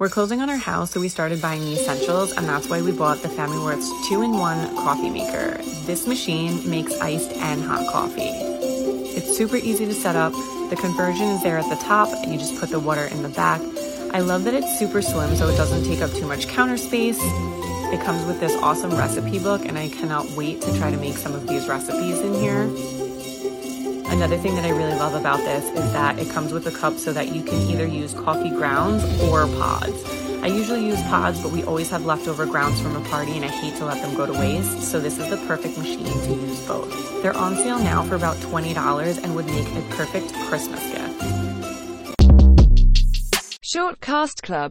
We're closing on our house, so we started buying the essentials, and that's why we bought the Famiworth's two in one coffee maker. This machine makes iced and hot coffee. It's super easy to set up. The conversion is there at the top, and you just put the water in the back. I love that it's super slim, so it doesn't take up too much counter space. It comes with this awesome recipe book, and I cannot wait to try to make some of these recipes in here. Another thing that I really love about this is that it comes with a cup so that you can either use coffee grounds or pods. I usually use pods, but we always have leftover grounds from a party and I hate to let them go to waste, so this is the perfect machine to use both. They're on sale now for about $20 and would make a perfect Christmas gift. Shortcast Club